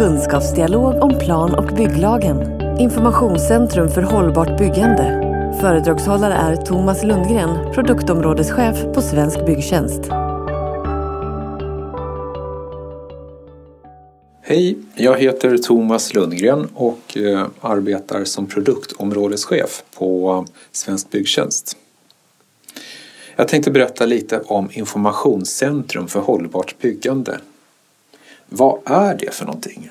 kunskapsdialog om plan och bygglagen. Informationscentrum för hållbart byggande. Föredragshållare är Thomas Lundgren, produktområdeschef på Svensk Byggtjänst. Hej, jag heter Thomas Lundgren och eh, arbetar som produktområdeschef på Svensk Byggtjänst. Jag tänkte berätta lite om Informationscentrum för hållbart byggande. Vad är det för någonting?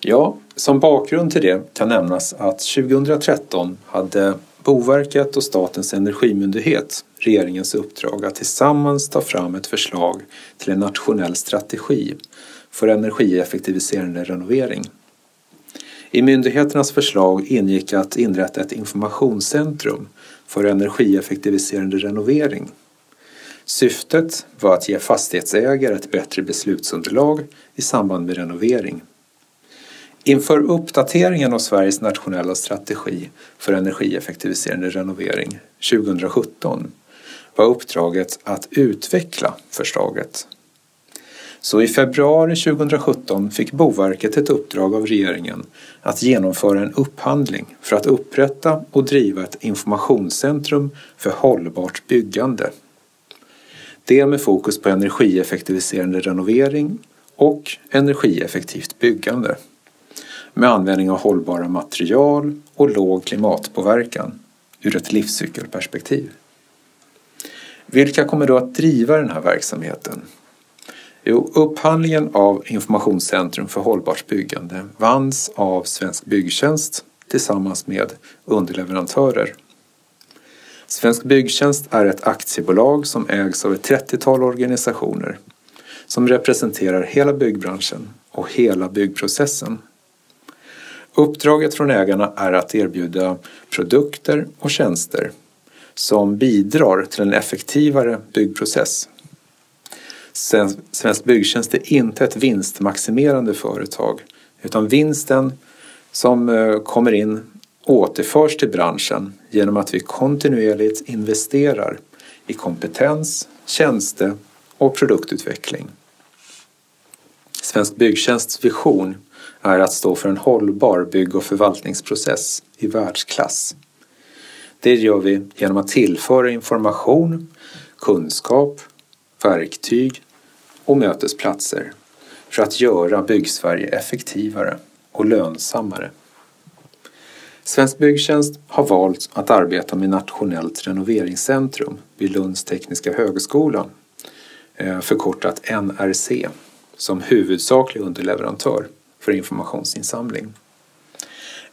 Ja, som bakgrund till det kan nämnas att 2013 hade Boverket och Statens energimyndighet regeringens uppdrag att tillsammans ta fram ett förslag till en nationell strategi för energieffektiviserande renovering. I myndigheternas förslag ingick att inrätta ett informationscentrum för energieffektiviserande renovering. Syftet var att ge fastighetsägare ett bättre beslutsunderlag i samband med renovering. Inför uppdateringen av Sveriges nationella strategi för energieffektiviserande renovering 2017 var uppdraget att utveckla förslaget. Så i februari 2017 fick Boverket ett uppdrag av regeringen att genomföra en upphandling för att upprätta och driva ett informationscentrum för hållbart byggande. Det med fokus på energieffektiviserande renovering och energieffektivt byggande med användning av hållbara material och låg klimatpåverkan ur ett livscykelperspektiv. Vilka kommer då att driva den här verksamheten? Jo, upphandlingen av Informationscentrum för hållbart byggande vanns av Svensk Byggtjänst tillsammans med underleverantörer. Svensk Byggtjänst är ett aktiebolag som ägs av ett 30-tal organisationer som representerar hela byggbranschen och hela byggprocessen. Uppdraget från ägarna är att erbjuda produkter och tjänster som bidrar till en effektivare byggprocess. Svensk Byggtjänst är inte ett vinstmaximerande företag utan vinsten som eh, kommer in återförs till branschen genom att vi kontinuerligt investerar i kompetens, tjänste och produktutveckling. Svensk Byggtjänsts vision är att stå för en hållbar bygg och förvaltningsprocess i världsklass. Det gör vi genom att tillföra information, kunskap, verktyg och mötesplatser för att göra Byggsverige effektivare och lönsammare. Svensk Byggtjänst har valt att arbeta med Nationellt renoveringscentrum vid Lunds tekniska högskola, eh, förkortat NRC, som huvudsaklig underleverantör för informationsinsamling.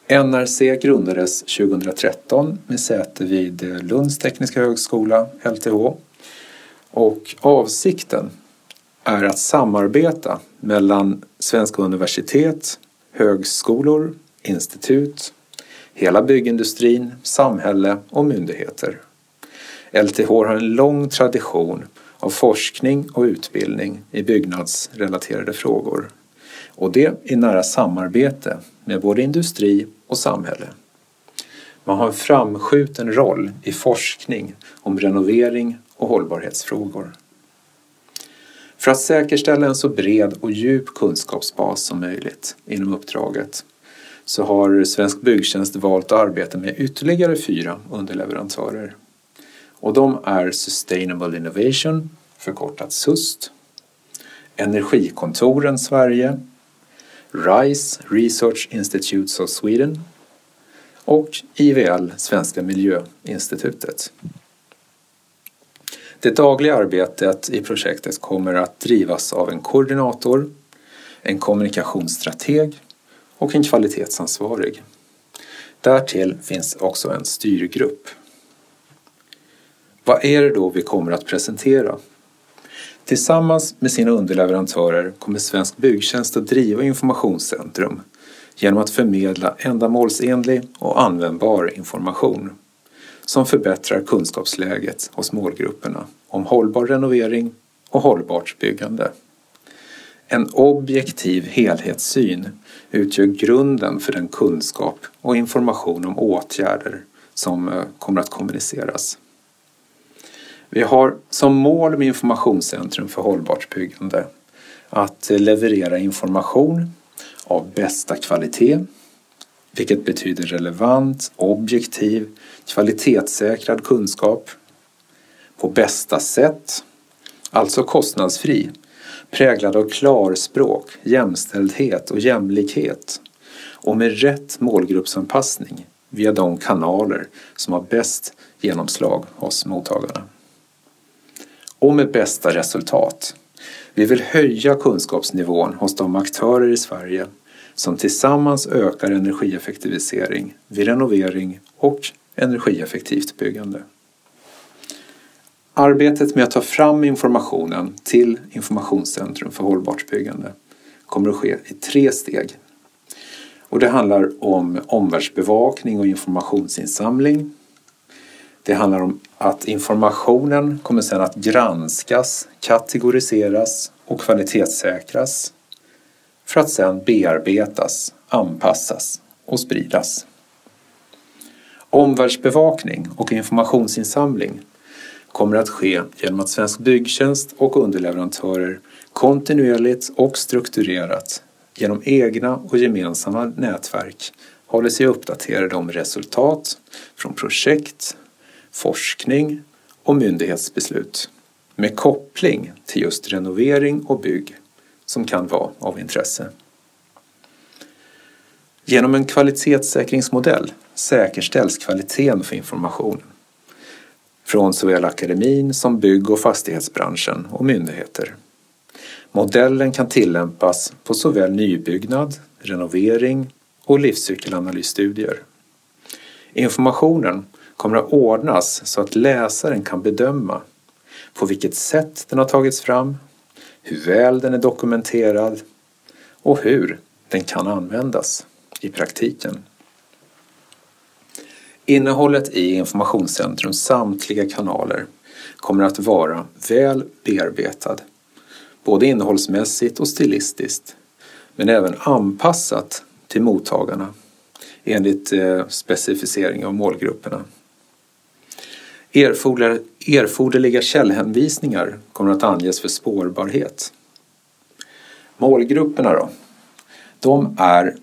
NRC grundades 2013 med säte vid eh, Lunds tekniska högskola, LTH. Och avsikten är att samarbeta mellan svenska universitet, högskolor, institut, hela byggindustrin, samhälle och myndigheter. LTH har en lång tradition av forskning och utbildning i byggnadsrelaterade frågor och det i nära samarbete med både industri och samhälle. Man har en framskjuten roll i forskning om renovering och hållbarhetsfrågor. För att säkerställa en så bred och djup kunskapsbas som möjligt inom uppdraget så har Svensk Byggtjänst valt att arbeta med ytterligare fyra underleverantörer. Och de är Sustainable Innovation, förkortat SUST, Energikontoren Sverige, RISE, Research Institutes of Sweden och IVL, Svenska Miljöinstitutet. Det dagliga arbetet i projektet kommer att drivas av en koordinator, en kommunikationsstrateg och en kvalitetsansvarig. Därtill finns också en styrgrupp. Vad är det då vi kommer att presentera? Tillsammans med sina underleverantörer kommer Svensk Byggtjänst att driva informationscentrum genom att förmedla ändamålsenlig och användbar information som förbättrar kunskapsläget hos målgrupperna om hållbar renovering och hållbart byggande. En objektiv helhetssyn utgör grunden för den kunskap och information om åtgärder som eh, kommer att kommuniceras. Vi har som mål med Informationscentrum för hållbart byggande att leverera information av bästa kvalitet, vilket betyder relevant, objektiv, kvalitetssäkrad kunskap på bästa sätt, alltså kostnadsfri, präglad av klarspråk, jämställdhet och jämlikhet och med rätt målgruppsanpassning via de kanaler som har bäst genomslag hos mottagarna. Och med bästa resultat. Vi vill höja kunskapsnivån hos de aktörer i Sverige som tillsammans ökar energieffektivisering vid renovering och energieffektivt byggande. Arbetet med att ta fram informationen till Informationscentrum för hållbart byggande kommer att ske i tre steg. Och det handlar om omvärldsbevakning och informationsinsamling. Det handlar om att informationen kommer sedan att granskas, kategoriseras och kvalitetssäkras för att sedan bearbetas, anpassas och spridas. Omvärldsbevakning och informationsinsamling kommer att ske genom att Svensk Byggtjänst och underleverantörer kontinuerligt och strukturerat genom egna och gemensamma nätverk håller sig uppdaterade om resultat från projekt, forskning och myndighetsbeslut med koppling till just renovering och bygg som kan vara av intresse. Genom en kvalitetssäkringsmodell säkerställs kvaliteten för informationen från såväl akademin som bygg och fastighetsbranschen och myndigheter. Modellen kan tillämpas på såväl nybyggnad, renovering och livscykelanalysstudier. Informationen kommer att ordnas så att läsaren kan bedöma på vilket sätt den har tagits fram, hur väl den är dokumenterad och hur den kan användas i praktiken. Innehållet i Informationscentrums samtliga kanaler kommer att vara väl bearbetad, både innehållsmässigt och stilistiskt, men även anpassat till mottagarna enligt eh, specificering av målgrupperna. Erforderliga källhänvisningar kommer att anges för spårbarhet. Målgrupperna då? De är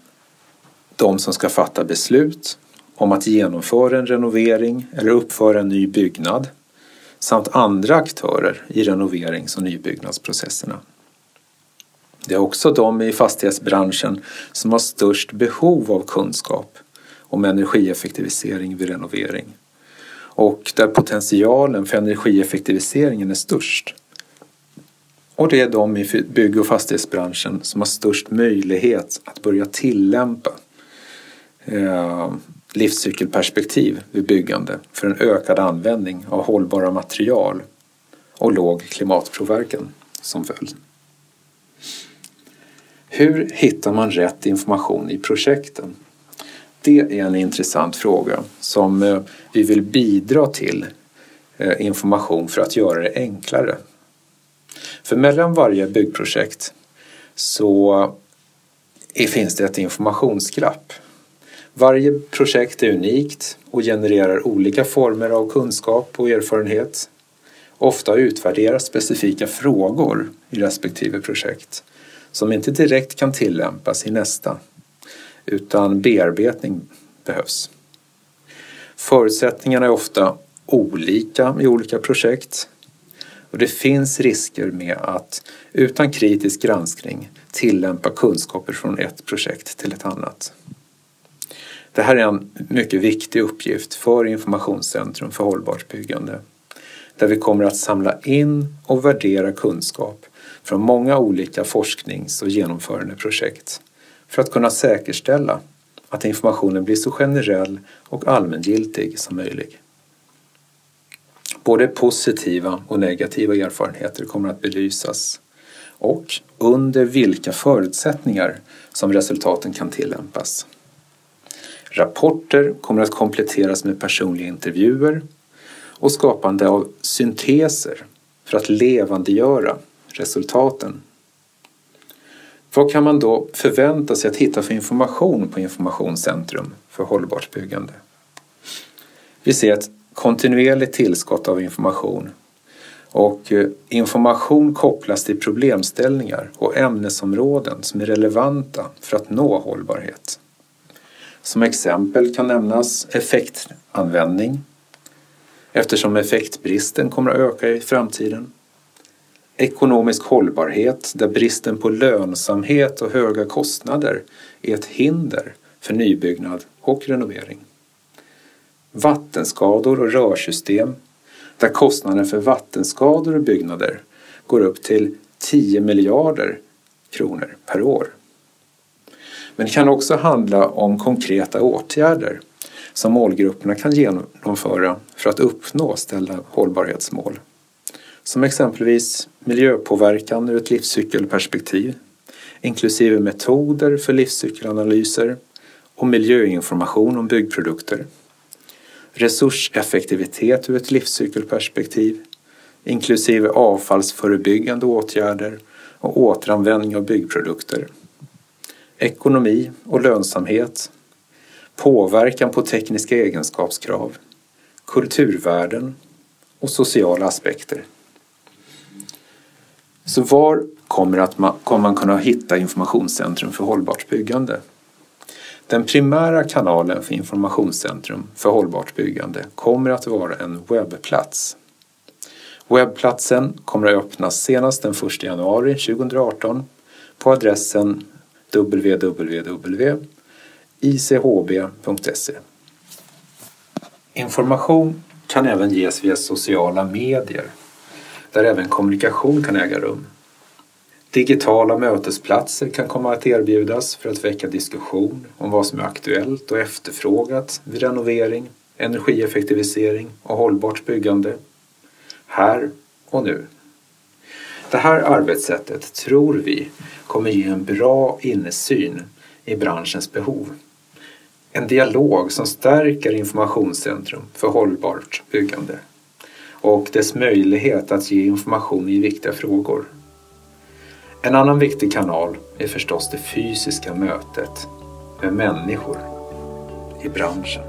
de som ska fatta beslut om att genomföra en renovering eller uppföra en ny byggnad samt andra aktörer i renoverings och nybyggnadsprocesserna. Det är också de i fastighetsbranschen som har störst behov av kunskap om energieffektivisering vid renovering och där potentialen för energieffektiviseringen är störst. Och det är de i bygg och fastighetsbranschen som har störst möjlighet att börja tillämpa eh, livscykelperspektiv vid byggande för en ökad användning av hållbara material och låg klimatpåverkan som följd. Hur hittar man rätt information i projekten? Det är en intressant fråga som eh, vi vill bidra till eh, information för att göra det enklare. För mellan varje byggprojekt så eh, finns det ett informationsglapp varje projekt är unikt och genererar olika former av kunskap och erfarenhet. Ofta utvärderas specifika frågor i respektive projekt som inte direkt kan tillämpas i nästa, utan bearbetning behövs. Förutsättningarna är ofta olika i olika projekt och det finns risker med att utan kritisk granskning tillämpa kunskaper från ett projekt till ett annat. Det här är en mycket viktig uppgift för Informationscentrum för hållbart byggande där vi kommer att samla in och värdera kunskap från många olika forsknings och genomförandeprojekt för att kunna säkerställa att informationen blir så generell och allmängiltig som möjligt. Både positiva och negativa erfarenheter kommer att belysas och under vilka förutsättningar som resultaten kan tillämpas. Rapporter kommer att kompletteras med personliga intervjuer och skapande av synteser för att levandegöra resultaten. Vad kan man då förvänta sig att hitta för information på Informationscentrum för hållbart byggande? Vi ser ett kontinuerligt tillskott av information Och eh, information kopplas till problemställningar och ämnesområden som är relevanta för att nå hållbarhet. Som exempel kan nämnas effektanvändning eftersom effektbristen kommer att öka i framtiden. Ekonomisk hållbarhet där bristen på lönsamhet och höga kostnader är ett hinder för nybyggnad och renovering. Vattenskador och rörsystem där kostnaden för vattenskador och byggnader går upp till 10 miljarder kronor per år. Men det kan också handla om konkreta åtgärder som målgrupperna kan genomföra för att uppnå ställda hållbarhetsmål. Som exempelvis miljöpåverkan ur ett livscykelperspektiv, inklusive metoder för livscykelanalyser och miljöinformation om byggprodukter. Resurseffektivitet ur ett livscykelperspektiv, inklusive avfallsförebyggande åtgärder och återanvändning av byggprodukter ekonomi och lönsamhet, påverkan på tekniska egenskapskrav, kulturvärden och sociala aspekter. Så var kommer, att man, kommer man kunna hitta informationscentrum för hållbart byggande? Den primära kanalen för informationscentrum för hållbart byggande kommer att vara en webbplats. Webbplatsen kommer att öppnas senast den 1 januari 2018 på adressen www.ichb.se. Information kan även ges via sociala medier där även kommunikation kan äga rum. Digitala mötesplatser kan komma att erbjudas för att väcka diskussion om vad som är aktuellt och efterfrågat vid renovering, energieffektivisering och hållbart byggande. Här och nu. Det här arbetssättet tror vi kommer ge en bra insyn i branschens behov. En dialog som stärker Informationscentrum för hållbart byggande och dess möjlighet att ge information i viktiga frågor. En annan viktig kanal är förstås det fysiska mötet med människor i branschen.